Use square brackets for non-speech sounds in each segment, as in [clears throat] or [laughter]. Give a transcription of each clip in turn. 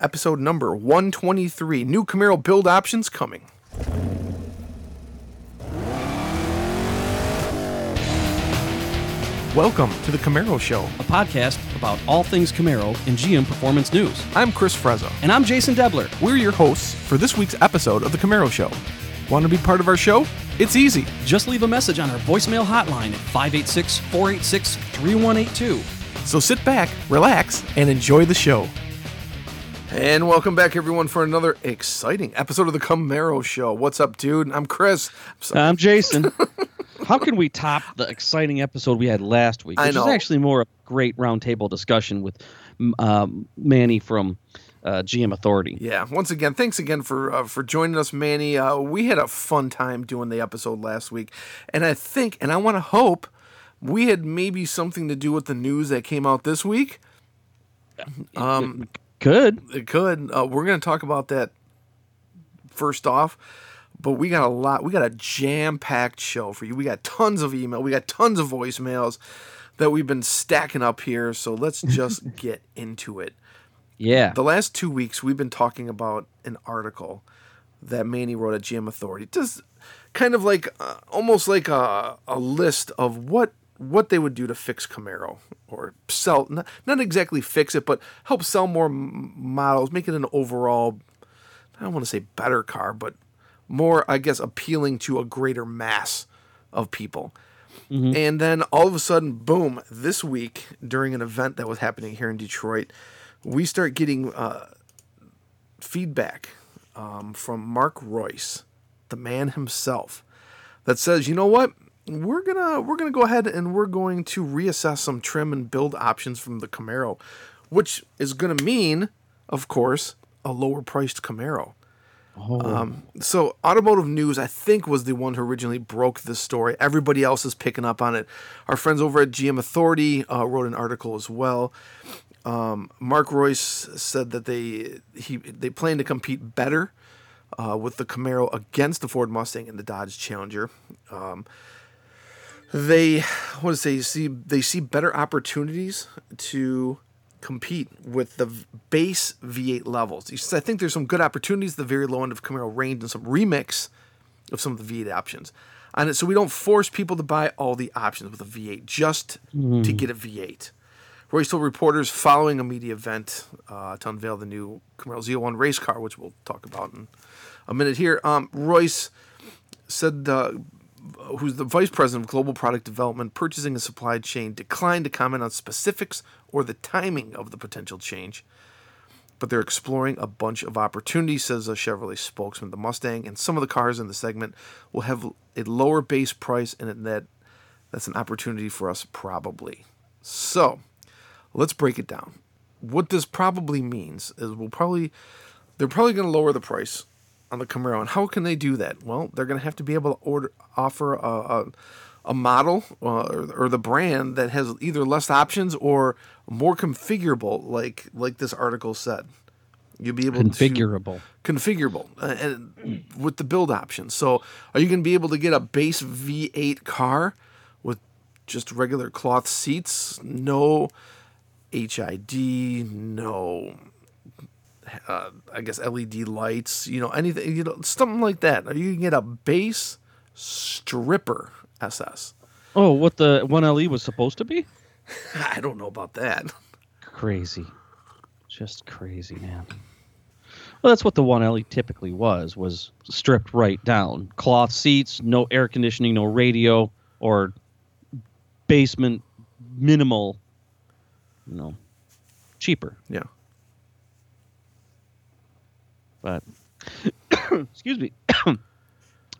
episode number 123. New Camaro build options coming. Welcome to the Camaro Show. a podcast about all things Camaro and GM Performance News. I'm Chris Frezza. And I'm Jason Debler. We're your hosts for this week's episode of the Camaro Show. Want to be part of our show? It's easy. Just leave a message on our voicemail hotline at 586 486 3182. So sit back, relax, and enjoy the show. And welcome back, everyone, for another exciting episode of the Camaro Show. What's up, dude? I'm Chris. I'm. I'm Jason. [laughs] How can we top the exciting episode we had last week? I Which know. is actually more a great roundtable discussion with um, Manny from uh, GM Authority. Yeah. Once again, thanks again for uh, for joining us, Manny. Uh, we had a fun time doing the episode last week, and I think, and I want to hope, we had maybe something to do with the news that came out this week. Um, Good. it could. Uh, we're going to talk about that first off, but we got a lot. We got a jam packed show for you. We got tons of email. We got tons of voicemails that we've been stacking up here. So let's [laughs] just get into it. Yeah. The last two weeks, we've been talking about an article that Manny wrote at GM Authority. Just kind of like, uh, almost like a, a list of what what they would do to fix Camaro or sell, not, not exactly fix it, but help sell more m- models, make it an overall, I don't want to say better car, but more, I guess, appealing to a greater mass of people. And then all of a sudden, boom, this week during an event that was happening here in Detroit, we start getting uh, feedback um, from Mark Reuss, the man himself, that says, you know what? We're gonna we're gonna go ahead and we're going to reassess some trim and build options from the Camaro, which is gonna mean, of course, a lower priced Camaro. Um, so automotive news i think was the one who originally broke this story. Everybody else is picking up on it. Our friends over at gm authority uh, wrote an article as well. Um, mark reuss said that they he they plan to compete better uh, with the camaro against the ford mustang and the dodge challenger. Um, they what to say see they see better opportunities to compete with the base V8 levels. Says, I think there's some good opportunities at the very low end of Camaro range and some remix of some of the V8 options on it, so we don't force people to buy all the options with a V8 just to get a V8. Reuss told reporters following a media event uh, to unveil the new Camaro ZL1 race car, which we'll talk about in a minute here. Um, Reuss said uh, who's the vice president of global product development, purchasing and supply chain, declined to comment on specifics or the timing of the potential change. But they're exploring a bunch of opportunities, says a Chevrolet spokesman. The Mustang and some of the cars in the segment will have a lower base price, and that that's an opportunity for us, probably. So, let's break it down. What this probably means is we'll probably they're probably going to lower the price on the Camaro. And how can they do that? Well, they're going to have to be able to order offer a, a, a model uh, or, or the brand that has either less options or more configurable, like like this article said. You'll be able to Configurable. configurable uh, and with the build options. So, are you going to be able to get a base V8 car with just regular cloth seats, no HID, no uh, I guess LED lights, you know, anything, you know, something like that. You can get a base stripper SS. Oh, what the 1LE was supposed to be? [laughs] I don't know about that. Crazy. Just crazy, man. Well, that's what the 1LE typically was, was stripped right down. Cloth seats, no air conditioning, no radio, or basement minimal, you know, cheaper. Yeah. But [coughs] excuse me. [coughs]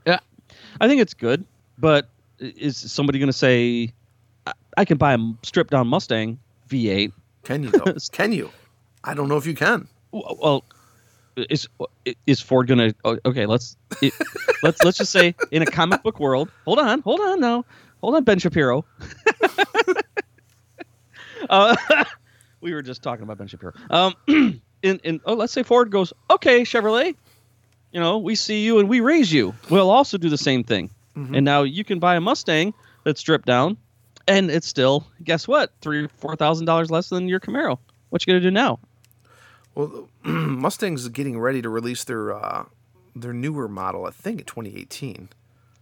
yeah. I think it's good, but is somebody going to say I, I can buy a stripped down Mustang V8 Can you though? [laughs] can you? I don't know if you can. Well, is is Ford gonna? oh, Okay, let's it, [laughs] let's let's just say in a comic book world. Hold on, hold on, now, hold on, Ben Shapiro. [laughs] uh, we were just talking about Ben Shapiro. Um, [clears throat] in in oh, let's say Ford goes, okay, Chevrolet, you know, we see you and we raise you. We'll also do the same thing, and now you can buy a Mustang that's stripped down, and it's still guess what, three four thousand dollars less than your Camaro. What you gonna do now? Well, [clears throat] Mustang's getting ready to release their uh, their newer model. I think in 2018.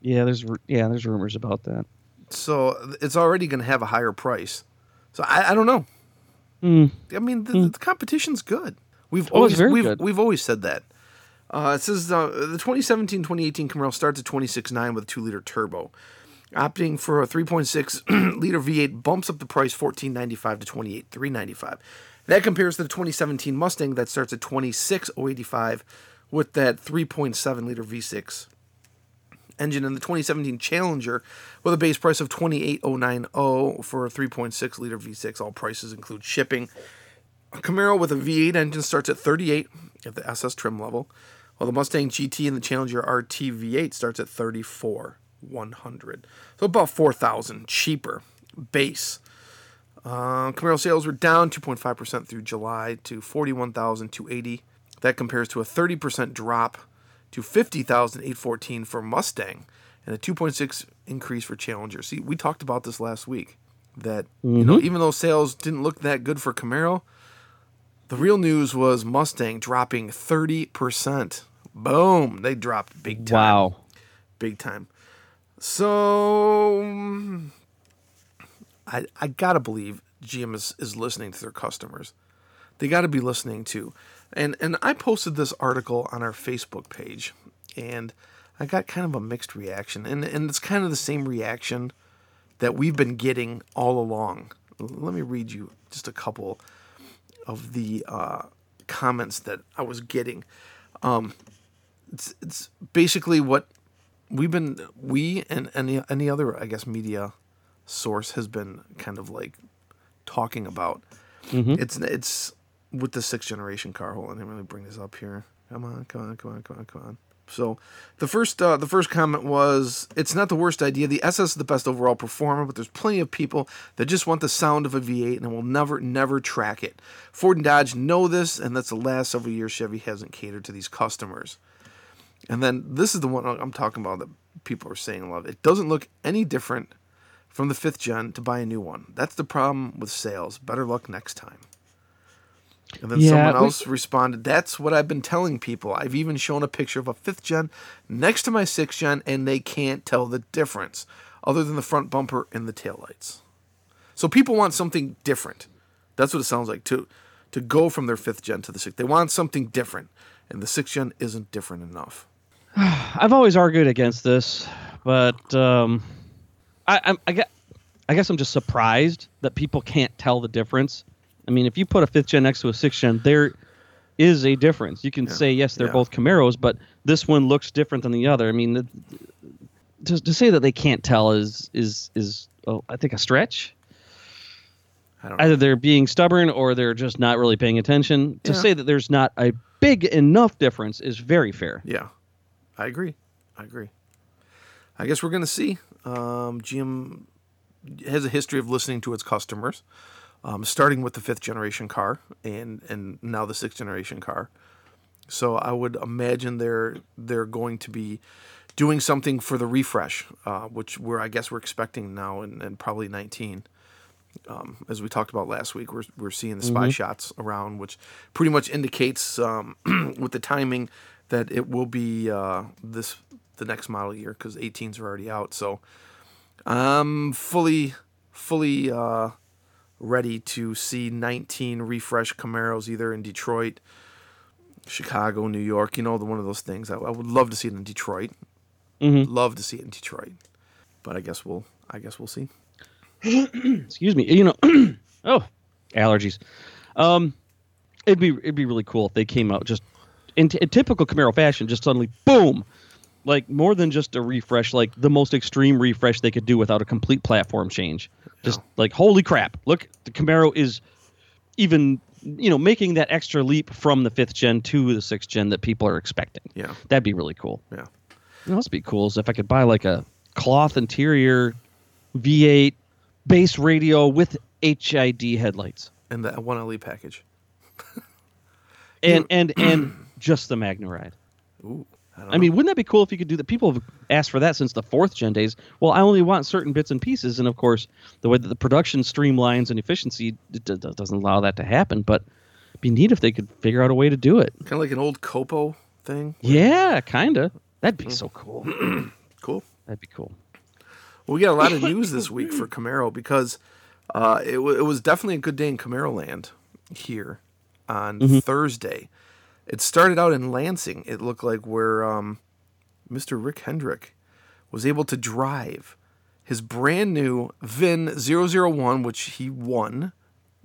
Yeah, there's yeah, there's rumors about that. So it's already going to have a higher price. So I, I don't know. Mm. I mean, the, the competition's good. We've Oh, always we've, good. we've always said that. Uh, it says uh, the 2017-2018 Camaro starts at 26.9 with a two-liter turbo. Opting for a 3.6 [clears throat] liter V8 bumps up the price 14.95 to 28.395. That compares to the 2017 Mustang that starts at 26.085 with that 3.7 liter V6 engine and the 2017 Challenger with a base price of 28.090 for a 3.6 liter V6. All prices include shipping. A Camaro with a V8 engine starts at 38 at the SS trim level, while the Mustang GT and the Challenger RT V8 starts at 34 100. So about 4,000 cheaper base. Uh, Camaro sales were down 2.5% through July to 41,280. That compares to a 30% drop to 50,814 for Mustang and a 2.6 increase for Challenger. See, we talked about this last week that you know even though sales didn't look that good for Camaro, the real news was Mustang dropping 30%. Boom, they dropped big time. Wow. Big time. So mm, I I got to believe GM is, is listening to their customers. They got to be listening to. And and I posted this article on our Facebook page and I got kind of a mixed reaction. And and it's kind of the same reaction that we've been getting all along. Let me read you just a couple of the uh, comments that I was getting. Um, it's it's basically what we've been we and any any other I guess media source has been kind of like talking about. It's it's with the sixth generation car. Hold on, let me bring this up here. Come on, come on, come on, come on, come on. So the first uh, the first comment was it's not the worst idea. The SS is the best overall performer, but there's plenty of people that just want the sound of a V8 and will never never track it. Ford and Dodge know this, and that's the last several years Chevy hasn't catered to these customers. And then this is the one I'm talking about that people are saying lot. It doesn't look any different from the fifth gen to buy a new one. That's the problem with sales. Better luck next time. And then Yeah, someone we- else responded, That's what I've been telling people. I've even shown a picture of a fifth gen next to my sixth gen, and they can't tell the difference other than the front bumper and the taillights. So people want something different. That's what it sounds like to to go from their fifth gen to the sixth. They want something different, and the sixth gen isn't different enough. [sighs] I've always argued against this, but um, I, I'm, I, get, I guess I'm just surprised that people can't tell the difference. I mean, if you put a fifth gen next to a sixth gen, there is a difference. You can say yes, they're yeah. both Camaros, but this one looks different than the other. I mean, the, to, to say that they can't tell is is is oh, I think a stretch. I don't know. Either they're being stubborn or they're just not really paying attention. To Yeah. say that there's not a big enough difference is very fair. Yeah, I agree. I agree. I guess we're going to see. Um, GM has a history of listening to its customers, um, starting with the fifth generation car and and now the sixth generation car. So I would imagine they're they're going to be doing something for the refresh, uh, which we're I guess we're expecting now and, and probably 19. Um, as we talked about last week, we're, we're seeing the spy shots around, which pretty much indicates um, [clears throat] with the timing that it will be uh, this the next model year because 18s are already out. So I'm fully fully uh, ready to see 19 refresh Camaros either in Detroit, Chicago, New York. You know, the one of those things. I, I would love to see it in Detroit. Mhm. Love to see it in Detroit, but I guess we'll I guess we'll see. [clears throat] excuse me you know [clears throat] oh allergies um it'd be it'd be really cool if they came out just in, t- in typical camaro fashion just suddenly boom like more than just a refresh like the most extreme refresh they could do without a complete platform change just like holy crap. Look the camaro is even you know making that extra leap from the fifth gen to the sixth gen that people are expecting. Yeah, that'd be really cool. Yeah. you know, what's be cool is if I could buy like a cloth interior V8 base radio with HID headlights. And the one LE package. and and and just the Magna Ride. Ooh, I, I mean, wouldn't that be cool if you could do that? People have asked for that since the fourth gen days. Well, I only want certain bits and pieces, and of course, the way that the production streamlines and efficiency d- d- doesn't allow that to happen. But be neat if they could figure out a way to do it. Kind of like an old Copo thing. Yeah, kinda. That'd be so cool. [clears throat] Cool. That'd be cool. Well, we got a lot of [laughs] news this week for Camaro because uh, it, w- it was definitely a good day in Camaro land here on Thursday. It started out in Lansing. It looked like where um, Mr. Rick Hendrick was able to drive his brand new VIN 001, which he won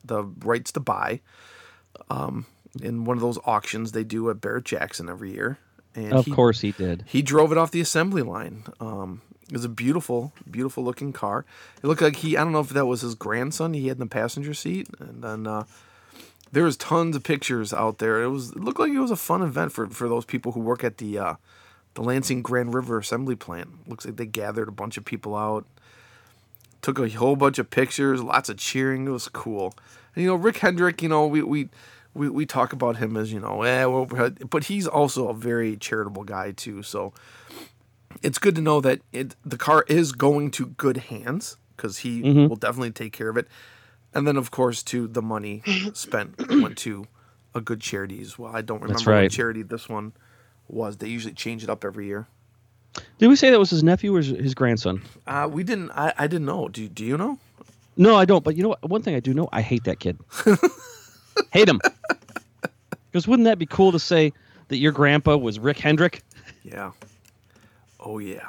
the rights to buy um, in one of those auctions they do at Barrett Jackson every year. And Of he- course he did. he drove it off the assembly line. Um, it was a beautiful, beautiful looking car. It looked like he, I don't know if that was his grandson he had in the passenger seat. And then uh, there was tons of pictures out there. It was it looked like it was a fun event for, for those people who work at the uh, the Lansing Grand River Assembly Plant. Looks like they gathered a bunch of people out, took a whole bunch of pictures, lots of cheering. It was cool. And, you know, Rick Hendrick, you know, we, we, we, we talk about him as, you know, eh, well, but he's also a very charitable guy, too. So it's good to know that it, the car is going to good hands because he will definitely take care of it. And then, of course, to the money [clears throat] spent went to a good charity as well. I don't remember right. what charity this one was. They usually change it up every year. Did we say that was his nephew or his- his grandson? Uh, we didn't. I, I didn't know. Do Do you know? No, I don't. But you know what? One thing I do know, I hate that kid. [laughs] hate him. Because wouldn't that be cool to say that your grandpa was Rick Hendrick? Yeah. Oh yeah.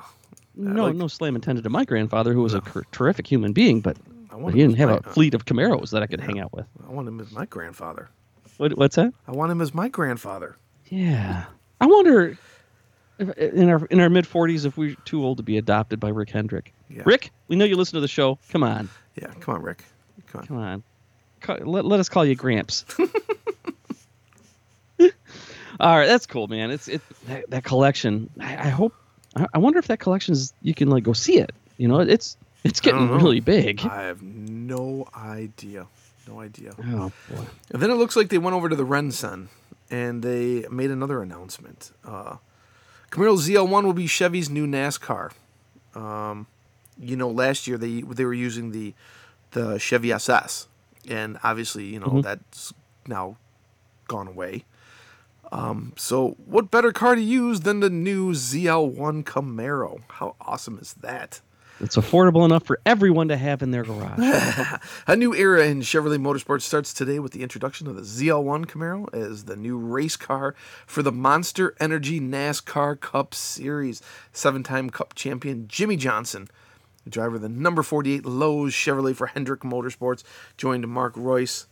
No, like- no slam intended to my grandfather, who was a cr- terrific human being, but, I want he didn't have my, a uh, fleet of Camaros that I could hang out with. I want him as my grandfather. What, what's that? I want him as my grandfather. Yeah, I wonder if, in our in our mid forties if we're too old to be adopted by Rick Hendrick. Yeah. Rick, we know you listen to the show. Come on, Yeah. Come on, Rick. Come on. come on. Let, let us call you Gramps. [laughs] All right, that's cool, man. It's it that, that collection. I, I hope. I, I wonder if that collection is you can like go see it. You know, it's it's getting really big. I have no idea. No idea. Oh boy. And then it looks like they went over to the RenCen and they made another announcement. Uh, Camaro ZL1 will be Chevy's new NASCAR. Um, you know, last year they they were using the the Chevy SS, and obviously, you know, that's now gone away. Um, so, what better car to use than the new ZL1 Camaro? How awesome is that? It's affordable enough for everyone to have in their [laughs] garage. A new era in Chevrolet Motorsports starts today with the introduction of the ZL1 Camaro as the new race car for the Monster Energy NASCAR Cup Series. Seven time Cup champion Jimmie Johnson, the driver of the number 48 Lowe's Chevrolet for Hendrick Motorsports, joined Mark Reuss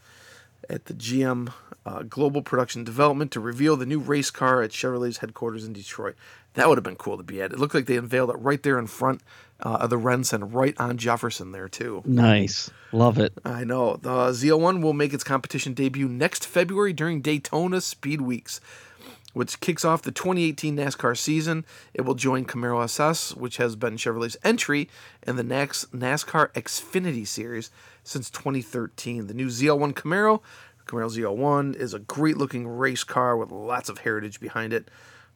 at the GM uh, Global Production Development to reveal the new race car at Chevrolet's headquarters in Detroit. That would have been cool to be at. It looked like they unveiled it right there in front uh, of the RenCen, right on Jefferson there, too. nice, love it. I know. The ZL1 will make its competition debut next February during Daytona Speed Weeks, which kicks off the 2018 NASCAR season. It will join Camaro SS, which has been Chevrolet's entry in the next NASCAR Xfinity Series since 2013. The new ZL1 Camaro, Camaro ZL1, is a great looking race car with lots of heritage behind it,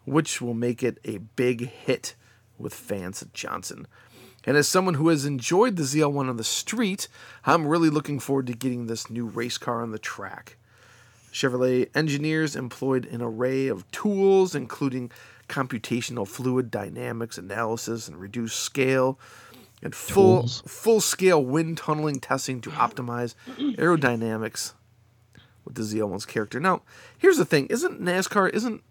which will make it a big hit with fans at Johnson. And as someone who has enjoyed the ZL1 on the street, I'm really looking forward to getting this new race car on the track. Chevrolet engineers employed an array of tools, including computational fluid dynamics analysis and reduced scale, and full Tools. full scale wind tunneling testing to optimize aerodynamics with the ZL1's character. Now, here's the thing: isn't NASCAR isn't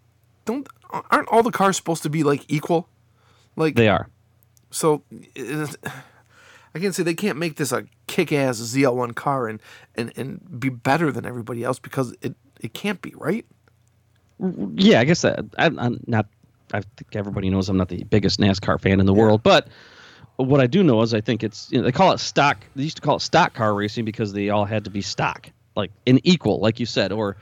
don't aren't all the cars supposed to be like equal? Like They are. So I can't say they can't make this a kick-ass ZL1 car and, and, and be better than everybody else because it, it can't be, right? Yeah, I guess uh, that I, I'm not. I think everybody knows I'm not the biggest NASCAR fan in the world, but what I do know is I think it's you know, they call it stock. They used to call it stock car racing because they all had to be stock, like an equal, like you said, or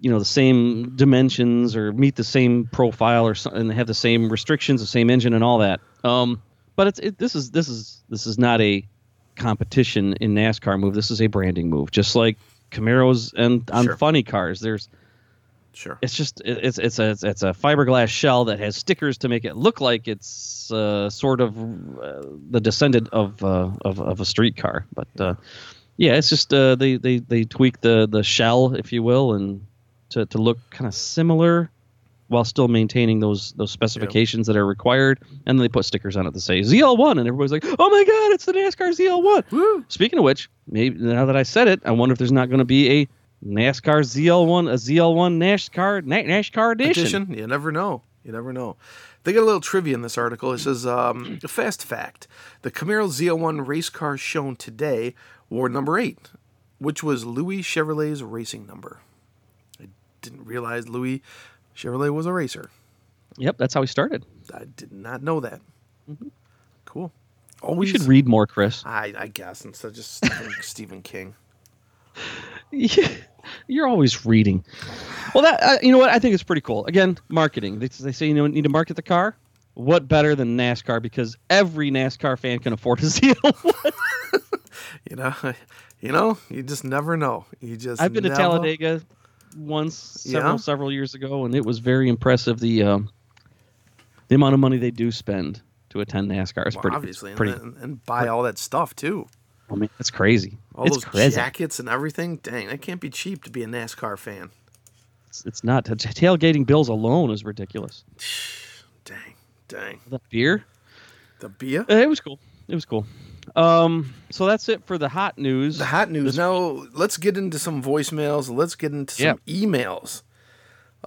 you know the same dimensions or meet the same profile or something, and have the same restrictions, the same engine, and all that. Um, but it's it, this is this is this is not a competition in NASCAR move. This is a branding move, just like Camaros and on Sure. funny cars. There's Sure. it's just it- it's it's a it's a fiberglass shell that has stickers to make it look like it's uh, sort of uh, the descendant of, uh, of of a street car. But uh, Yeah, it's just uh, they they they tweak the the shell, if you will, and to to look kind of similar while still maintaining those those specifications that are required. And then they put stickers on it that say ZL1, and everybody's like, "Oh my God, it's the NASCAR ZL1!" Woo! Speaking of which, maybe now that I said it, I wonder if there's not going to be a NASCAR ZL1, a ZL1 NASCAR NASCAR edition. Edition? You never know. You never know. They get a little trivia in this article. It says, um, a fast fact: the Camaro ZL1 race car shown today wore number eight, which was Louis Chevrolet's racing number. Didn't realize Louis Chevrolet was a racer. Yep, that's how he started. I did not know that. Cool. Oh, we Always, should read more, Chris. I, I guess instead of just [laughs] Stephen, King. You're always reading. Well, that uh, you know what I think it's pretty cool. Again, marketing. They, they say you know need to market the car. What better than NASCAR? Because every NASCAR fan can afford [laughs] a ZL1. [laughs] You know, you know, you just never know. You just I've been to Talladega once several Yeah? several years ago, and it was very impressive. The um, the amount of money they do spend to attend NASCAR is Well, pretty obviously, pretty. and, and buy all that stuff too. I mean, that's crazy. All it's those crazy. jackets and everything. Dang, that can't be cheap to be a NASCAR fan. It's, it's not. Tailgating bills alone is ridiculous. [sighs] Dang, dang. The beer. The beer. Uh, It was cool. It was cool. Um, so that's it for the hot news. The hot news. Now let's get into some voicemails. Let's get into some emails.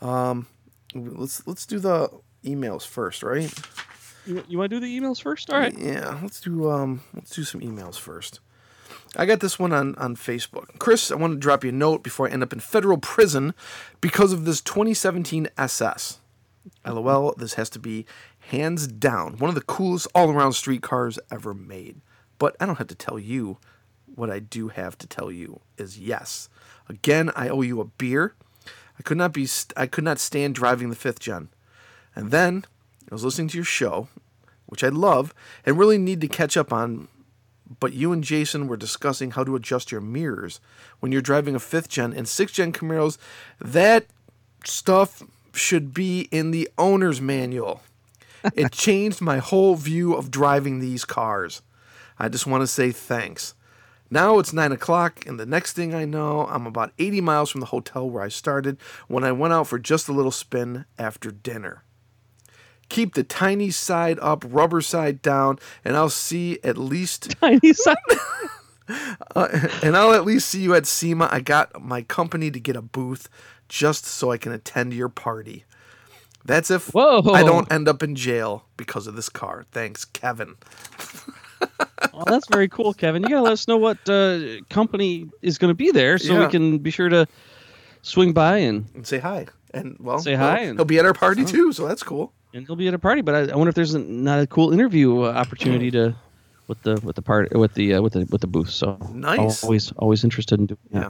Um, let's let's do the emails first, right? You, you want to do the emails first? All right. Yeah, let's do um let's do some emails first. I got this one on on Facebook. Chris, I want to drop you a note before I end up in federal prison because of this 2017 SS. LOL, this has to be hands down one of the coolest all-around street cars ever made. But I don't have to tell you. What I do have to tell you is yes. Again, I owe you a beer. I could not be st- I could not stand driving the 5th gen. And then I was listening to your show, which I love and really need to catch up on. But you and Jason were discussing how to adjust your mirrors when you're driving a fifth gen and sixth gen Camaros. That stuff should be in the owner's manual. It [laughs] changed my whole view of driving these cars. I just want to say thanks. Now it's 9 o'clock, and the next thing I know, I'm about 80 miles from the hotel where I started when I went out for just a little spin after dinner. Keep the tiny side up, rubber side down, and I'll see at least [laughs] Tiny side. [laughs] uh, and I'll at least see you at SEMA. I got my company to get a booth just so I can attend your party. That's if Whoa. I don't end up in jail because of this car. Thanks, Kevin. [laughs] Well, that's very cool, Kevin. You gotta let us know what uh, company is going to be there, so Yeah. we can be sure to swing by and And say hi. And well, Say well, hi and- he'll be at our party too, so that's cool. and he'll be at a party. But I, I wonder if there's a, not a cool interview uh, opportunity to with the with the part with the uh, with the with the booth. So Nice. Always always interested in doing that. Yeah.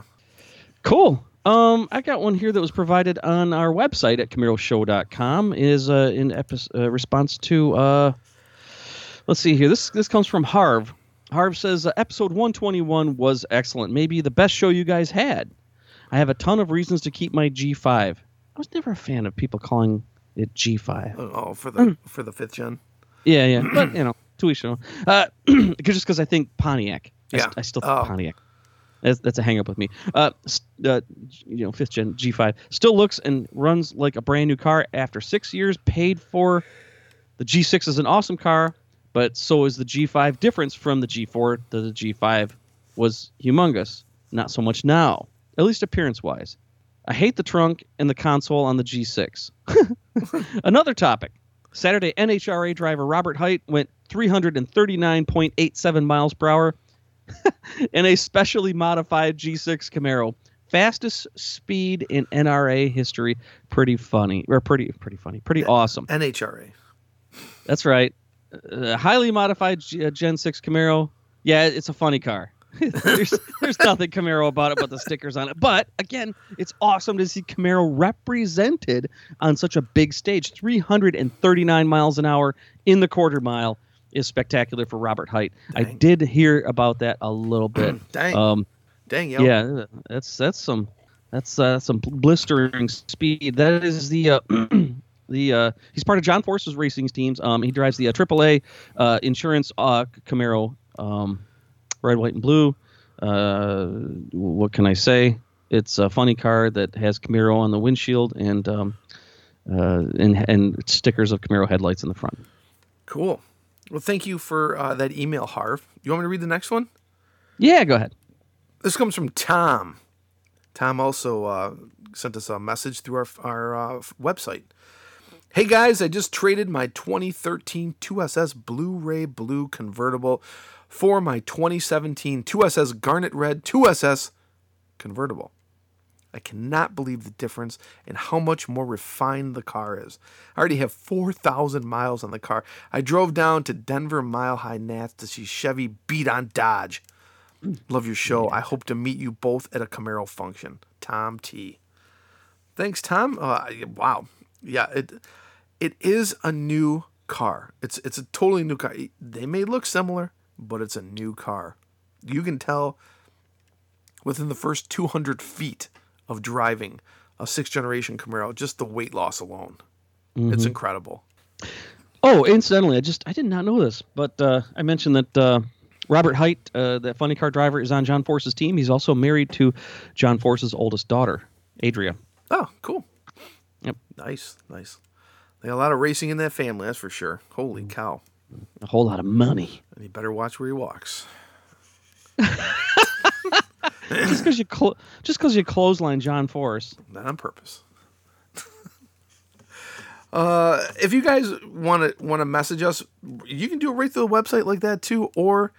Cool. Um, I got one here that was provided on our website at CamaroShow.com. Is uh, in epi- uh, response to uh, let's see here. This this comes from Harv. Harv says uh, episode 121 was excellent, maybe the best show you guys had. I have a ton of reasons to keep my G5. I was never a fan of people calling it G5. Oh, for Hmm. the for the fifth gen. Yeah, yeah, but [clears throat] you know, to each own. Uh, [clears throat] just because I think Pontiac. I, Yeah. I still think Oh. Pontiac. That's, that's a hang up with me. Uh, uh, you know, fifth gen G5 still looks and runs like a brand new car after six years. Paid for. The G6 is an awesome car, but so is the G5. Difference from the G4 to the G5 was humongous. Not so much now, at least appearance wise. I hate the trunk and the console on the G6. [laughs] Another topic. Saturday NHRA driver Robert Hight went 339.87 miles per hour [laughs] in a specially modified G6 Camaro. Fastest speed in NRA history. Pretty funny. Or pretty pretty funny. Pretty awesome. NHRA. That's right. Uh, highly modified G- uh, Gen 6 Camaro. Yeah, it's a funny car. [laughs] there's, there's nothing Camaro about it but the stickers on it. But again, it's awesome to see Camaro represented on such a big stage. 339 miles an hour in the quarter mile is spectacular for Robert Hight. I did hear about that a little bit. [clears throat] Dang. Um, Dang, yo. yeah, that's that's some that's uh, some blistering speed. That is the uh, [clears throat] the uh, he's part of John Force's racing teams. Um, he drives the uh, AAA uh, insurance uh, Camaro, um, red, white, and blue. Uh, what can I say? It's a funny car that has Camaro on the windshield and um, uh, and and stickers of Camaro headlights in the front. Cool. Well, thank you for uh, that email, Harv. You want me to read the next one? Yeah, go ahead. This comes from Tom. Tom also uh, sent us a message through our, our uh, website. Hey guys, I just traded my 2013 2SS Blu ray Blue convertible for my 2017 2SS Garnet Red 2SS convertible. I cannot believe the difference in how much more refined the car is. I already have 4,000 miles on the car. I drove down to Denver Mile High Nats to see Chevy beat on Dodge. Love your show. I hope to meet you both at a Camaro function. Tom T. Thanks, Tom. Uh, wow. Yeah, it it is a new car. It's it's a totally new car. They may look similar, but it's a new car. You can tell within the first 200 feet of driving a sixth generation Camaro, just the weight loss alone. It's incredible. Oh, incidentally, I just I did not know this, but uh, I mentioned that uh, Robert Hight, uh, that funny car driver, is on John Force's team. He's also married to John Force's oldest daughter, Adria. Oh, cool. Yep. Nice, nice. They got a lot of racing in that family, that's for sure. Holy cow. A whole lot of money. And he better watch where he walks. just because you clo- just because you clothesline John Force. Not on purpose. [laughs] uh, if you guys want to want to message us, you can do it right through the website like that too, or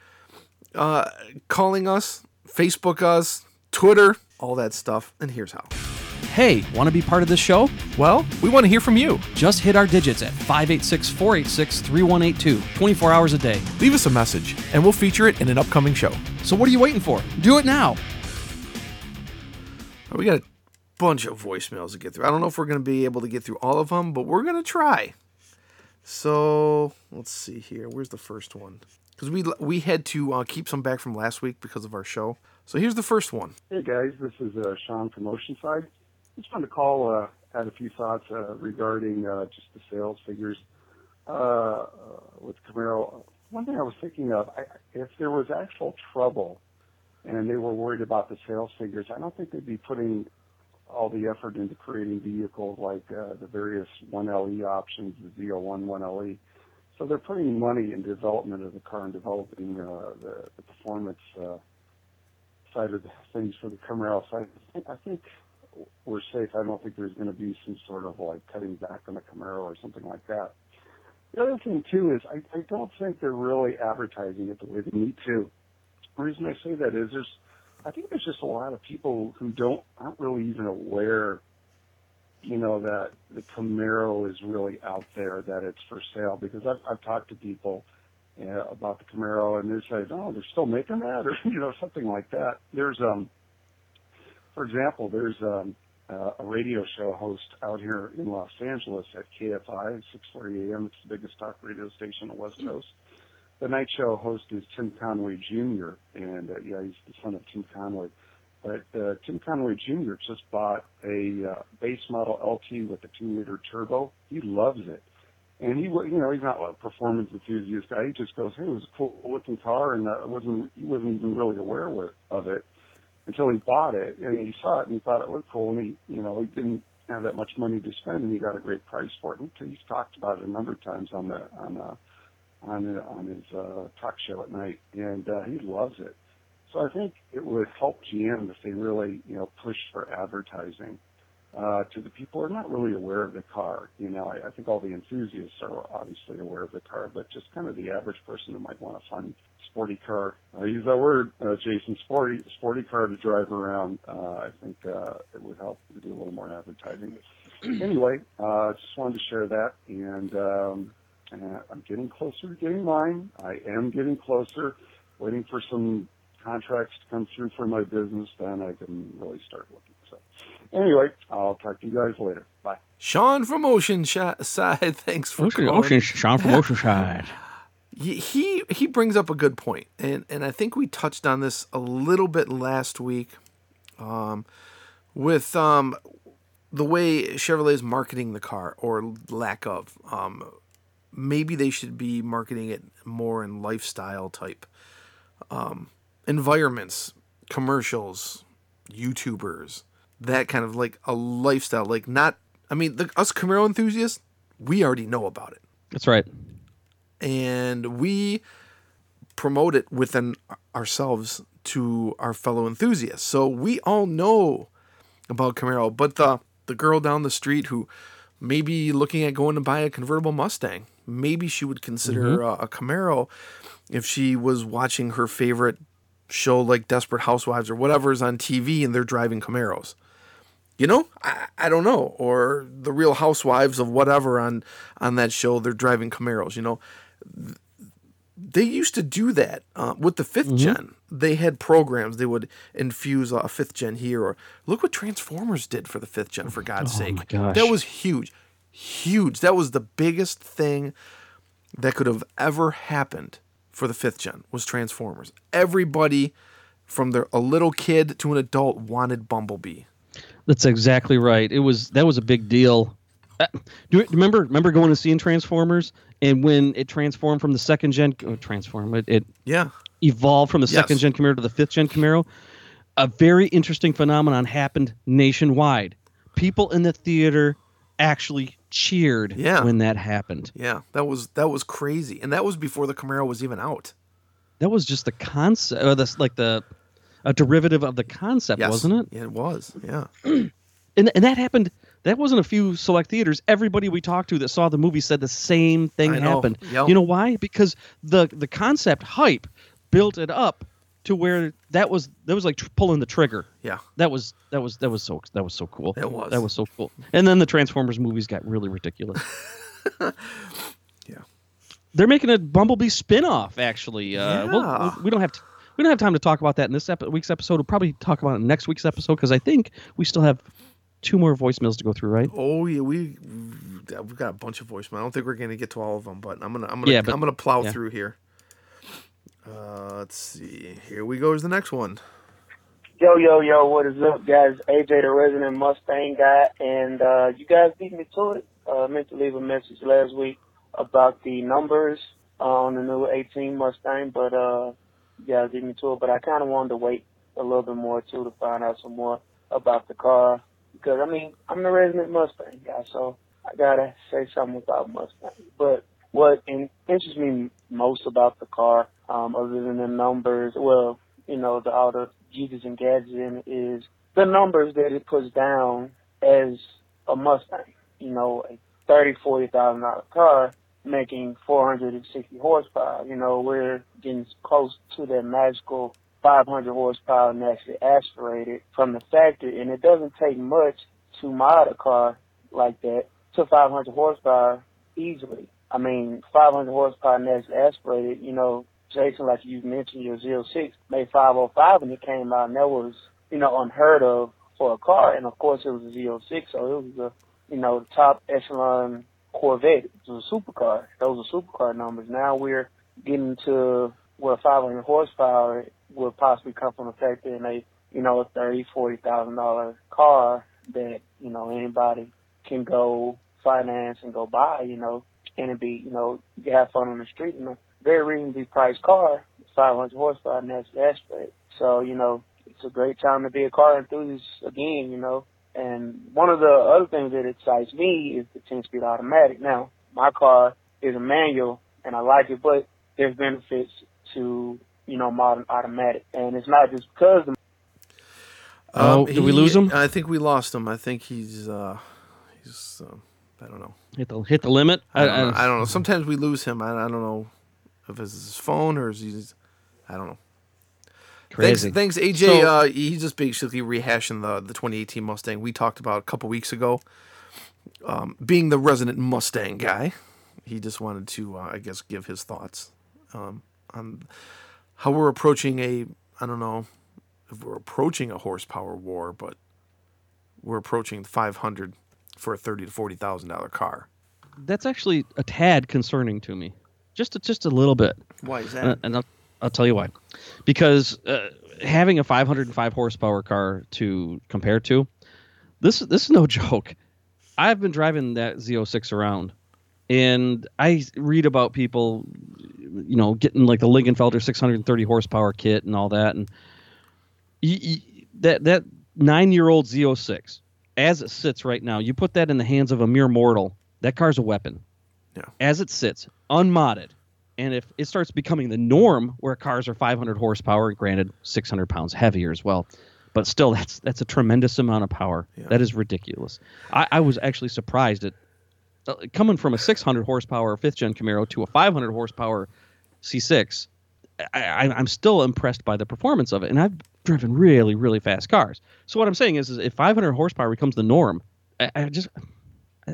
uh, calling us, Facebook us, Twitter, all that stuff. And here's how. Hey, want to be part of this show? Well, we want to hear from you. Just hit our digits at 586 486 3182, 24 hours a day. Leave us a message, and we'll feature it in an upcoming show. So, what are you waiting for? Do it now. We got a bunch of voicemails to get through. I don't know if we're going to be able to get through all of them, but we're going to try. So let's see here. Where's the first one? Because we we had to uh, keep some back from last week because of our show. So here's the first one. Hey guys, this is uh, Sean from Oceanside. Just wanted to call, uh, had a few thoughts uh, regarding uh, just the sales figures with Camaro. One thing I was thinking of, if there was actual trouble and they were worried about the sales figures, I don't think they'd be putting all the effort into creating vehicles like the various 1LE options, the ZL1 1LE. So they're putting money in development of the car and developing the, performance side of things for the Camaro. So I think we're safe. I don't think there's going to be some sort of like cutting back on the Camaro or something like that. The other thing too is I, I don't think they're really advertising it the way they need to. The reason I say that is there's I think there's just a lot of people who don't aren't really even aware, you know, that the Camaro is really out there, that it's for sale. Because I've I've talked to people you know, about the Camaro, and they say, "Oh, they're still making that," [laughs] or you know, something like that. There's um, for example, there's um, uh, a radio show host out here in Los Angeles at KFI, 6:40 a.m. It's the biggest talk radio station on the West Coast. The night show host is Tim Conway Jr. and uh, yeah, he's the son of Tim Conway. But uh, Tim Conway Jr. just bought a uh, base model LT with a two-liter turbo. He loves it, and he, you know, he's not a performance enthusiast guy. He just goes, "Hey, it was a cool-looking car," and uh, wasn't he wasn't even really aware of it until he bought it and he saw it and he thought it looked cool and he you know he didn't have that much money to spend and he got a great price for it. And he's talked about it a number of times on the on uh on on his uh talk show at night and uh he loves it. So I think it would help GM if they really, you know, pushed for advertising uh, to the people who are not really aware of the car. You know, I, I think all the enthusiasts are obviously aware of the car, but just kind of the average person who might want a fun, sporty car. I use that word, uh, Jason, sporty, sporty car to drive around. Uh, I think uh, it would help to do a little more advertising. [clears throat] anyway, uh, just wanted to share that, and um, uh, I'm getting closer to getting mine. I am getting closer, waiting for some contracts to come through for my business, then I can really start looking. So, anyway, I'll talk to you guys later. Bye. Sean from Ocean Side, [laughs] thanks for Ocean, calling. Ocean, Sean from [laughs] Oceanside. Y- he he brings up a good point, and and I think we touched on this a little bit last week, um, with um, the way Chevrolet is marketing the car or lack of. Um, maybe they should be marketing it more in lifestyle type um, environments. commercials, YouTubers, that kind of like a lifestyle. Like not, I mean, the, us Camaro enthusiasts, we already know about it, That's right. And we promote it within ourselves to our fellow enthusiasts. So we all know about Camaro, but the the girl down the street who may be looking at going to buy a convertible Mustang, maybe she would consider uh, a Camaro if she was watching her favorite show like Desperate Housewives or whatever is on TV and they're driving Camaros. You know, I, I don't know, or the Real Housewives of whatever on on that show, they're driving Camaros. You know, they used to do that uh, with the 5th gen. They had programs. They would infuse a fifth gen here, or look what Transformers did for the fifth gen. For God's Oh, sake, that was huge, huge. That was the biggest thing that could have ever happened for the fifth gen was Transformers. Everybody, from their a little kid to an adult, wanted Bumblebee. That's exactly right. It was that was a big deal. Uh, do you remember remember going to seeing Transformers and when it transformed from the second gen oh, transform it, it Yeah, evolved from the Yes. second gen Camaro to the fifth gen Camaro. A very interesting phenomenon happened nationwide. People in the theater actually cheered Yeah. when that happened. yeah, that was that was crazy, and that was before the Camaro was even out. That was just the concept, or this like the a derivative of the concept, Yes, wasn't it? Yeah, it was. Yeah. [clears throat] and and that happened. That wasn't a few select theaters. Everybody we talked to that saw the movie said the same thing I know. happened. Yep. You know why? Because the the concept hype built it up to where that was that was like tr- pulling the trigger. Yeah. That was that was that was so that was so cool. It was. That was so cool. And then the Transformers movies got really ridiculous. [laughs] Yeah. They're making a Bumblebee spin-off actually. Uh we'll- Yeah. we'll- we don't have to we don't have time to talk about that in this epi- week's episode. We'll probably talk about it in next week's episode because I think we still have two more voicemails to go through, right? Oh yeah, we we've got a bunch of voicemail. I don't think we're gonna get to all of them, but I'm gonna I'm gonna Yeah, but- I'm gonna plow yeah. through here. Uh, let's see. Here we go. Is the next one. Yo, yo, yo, what is up, guys? AJ, the resident Mustang guy, and uh, you guys beat me to it. Uh, I meant to leave a message last week about the numbers on the new 18 Mustang, but uh, you guys beat me to it. But I kind of wanted to wait a little bit more, too, to find out some more about the car. Because, I mean, I'm the resident Mustang guy, so I got to say something about Mustang. But what in- interests me most about the car, um, other than the numbers, well, you know, the all the jiggers and gadgets in it is the numbers that it puts down as a Mustang. You know, a thirty, forty thousand dollar car making four hundred and sixty horsepower. You know, we're getting close to that magical five hundred horsepower and actually aspirated from the factory and it doesn't take much to mod a car like that to five hundred horsepower easily. I mean, 500 horsepower next aspirated, you know, Jason, like you mentioned, your Z06 made 505 when it came out, and that was, you know, unheard of for a car. And of course, it was a Z06, so it was a, you know, top echelon Corvette. It was a supercar. Those are supercar numbers. Now we're getting to where 500 horsepower will possibly come from the fact that in a, you know, a thirty, forty thousand dollar car that you know anybody can go finance and go buy. You know, and it be, you know, you have fun on the street and a very reasonably priced car, 500 horsepower, and that's the aspect. So, you know, it's a great time to be a car enthusiast again, you know. And one of the other things that excites me is the 10-speed automatic. Now, my car is a manual, and I like it, but there's benefits to, you know, modern automatic. And it's not just because the Oh, did we lose him? I think we lost him. I think he's uh, he's uh, I don't know. Hit the hit the limit. I don't, know. I don't know. Sometimes we lose him. I, I don't know if it's his phone or is he's I don't know. Crazy. Thanks, thanks, AJ. So- uh, he's just basically rehashing the the 2018 Mustang we talked about a couple weeks ago. Um, being the resident Mustang guy, he just wanted to, uh, I guess, give his thoughts um, on how we're approaching a. I don't know if we're approaching a horsepower war, but we're approaching 500 for a thirty to forty thousand dollar car. That's actually a tad concerning to me, just a, just a little bit. Why is Uh, and I'll, I'll tell you why. Because uh, having a 505 horsepower car to compare to, this this is no [laughs] joke. I've been driving that Z06 around, and I read about people, you know, getting like the Lingenfelder 630 horsepower kit and all that, and that that nine year old Z06, as it sits right now, you put that in the hands of a mere mortal, that car's a weapon. Yeah. As it sits, unmodded. And if it starts becoming the norm where cars are 500 horsepower, granted 600 pounds heavier as well, but still that's that's a tremendous amount of power. Yeah. That is ridiculous. I, I was actually surprised at uh, coming from a 600 horsepower fifth gen Camaro to a 500 horsepower C6. I, I, I'm still impressed by the performance of it, and I've driven really, really fast cars. So what I'm saying is, is if 500 horsepower becomes the norm, I, I just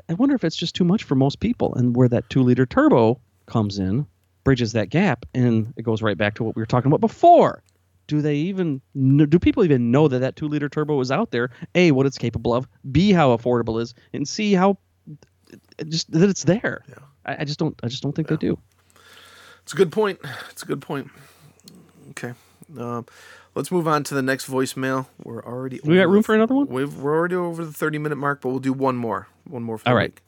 I- wonder if it's just too much for most people, and where that two liter turbo comes in, bridges that gap, and it goes right back to what we were talking about before. Do they even do people even know that that two liter turbo is out there? A, what it's capable of. B, how affordable it is, and C, how just that it's there. Yeah. I, I just don't. I just don't think they do. It's a good point. It's a good point. Okay. Um, let's move on to the next voicemail. We're already. We got room for another one? We've, we're already over the 30 minute mark, but we'll do one more. One more for All the right. week.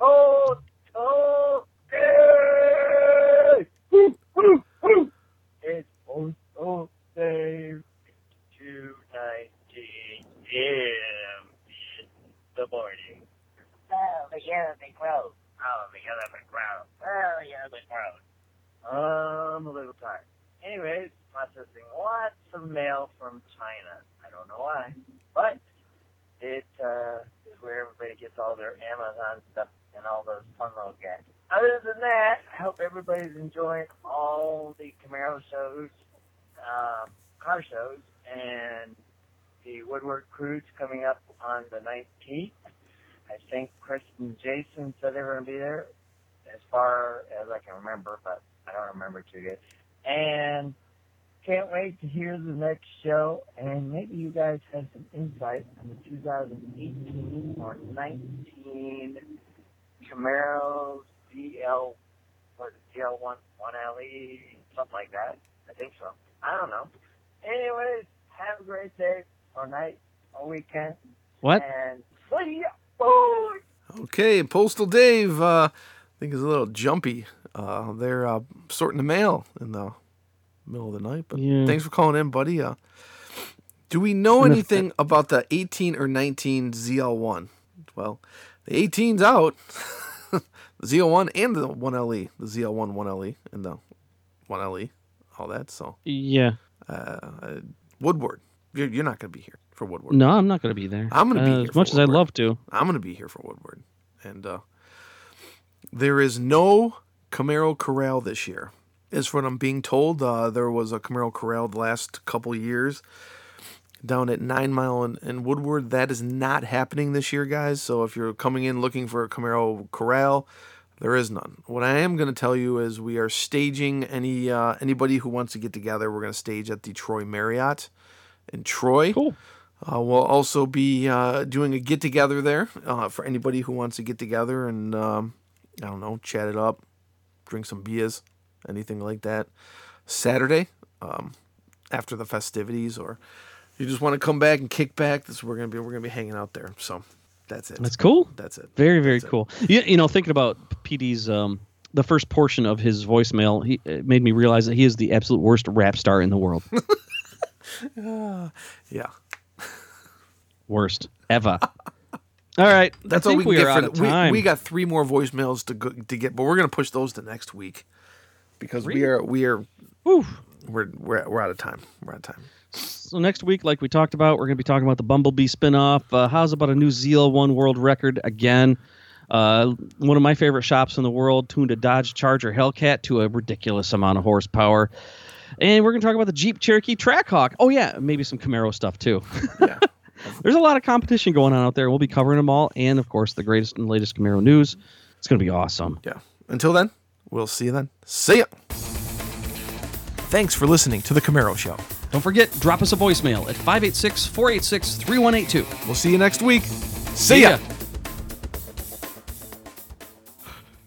Oh, oh, hey! Woo, woo, woo. It's Postal Dave. 219 a.m. in the morning. Oh, the elephant crow. Oh, the elephant crow. Oh, the elephant crow. I'm a little tired. Anyways, processing lots of mail from China. I don't know why, but it uh, is where everybody gets all their Amazon stuff and all those fun little gags. Other than that, I hope everybody's enjoying all the Camaro shows, um, car shows, and the Woodward Cruise coming up on the 19th. I think Chris and Jason said they were going to be there, as far as I can remember, but I don't remember too good. And can't wait to hear the next show, and maybe you guys have some insight on the 2018 or 19 Camaro DL, what is it, DL1, 1LE, E, something like that. I think so. I don't know. Anyways, have a great day or night or weekend, What? and see ya, boy! Okay, Postal Dave, uh, I think is a little jumpy. Uh, they're uh, sorting the mail in the middle of the night. But Yeah. thanks for calling in, buddy. Uh, do we know anything about the 18 or 19 ZL1? Well, the 18's out. [laughs] [laughs] the ZL1 and the 1LE, the ZL1 1LE and the 1LE, all that. So, Yeah. uh, uh, Woodward, you're, you're not going to be here for Woodward. No, I'm not going to be there. I'm gonna be Uh, here as much as I'd love to. I'm going to be here for Woodward. And uh, there is no Camaro Corral this year. As for what I'm being told, uh, there was a Camaro Corral the last couple years down at Nine Mile and, and Woodward. That is not happening this year, guys. So if you're coming in looking for a Camaro Corral, there is none. What I am going to tell you is we are staging any uh, anybody who wants to get together. We're going to stage at the Troy Marriott in Troy. Cool. Uh, we'll also be uh, doing a get together there uh, for anybody who wants to get together and um, I don't know, chat it up, drink some beers, anything like that. Saturday, um, after the festivities, or you just want to come back and kick back. This we're gonna be we're gonna be hanging out there. So that's it. That's cool. That's it. Very, very That's it. cool. You, you know, thinking about PD's um, the first portion of his voicemail, he it made me realize that he is the absolute worst rap star in the world. [laughs] Yeah, worst ever. All right, that's all we we are out for we, we got three more voicemails to go, to get, but we're gonna push those to next week because we are we are Whew. we're, we're we're out of time. We're out of time. So next week, like we talked about, we're going to be talking about the Bumblebee spinoff. Uh, how's about a new ZL1 world record again? Uh, one of my favorite shops in the world tuned a Dodge Charger Hellcat to a ridiculous amount of horsepower. And we're going to talk about the Jeep Cherokee Trackhawk. Oh yeah, maybe some Camaro stuff too. [laughs] Yeah. There's a lot of competition going on out there. We'll be covering them all, and of course, the greatest and latest Camaro news. It's going to be awesome. Yeah. Until then, we'll see you then. See ya. Thanks for listening to The Camaro Show. Don't forget, drop us a voicemail at 586 486 3182. We'll see you next week. See ya.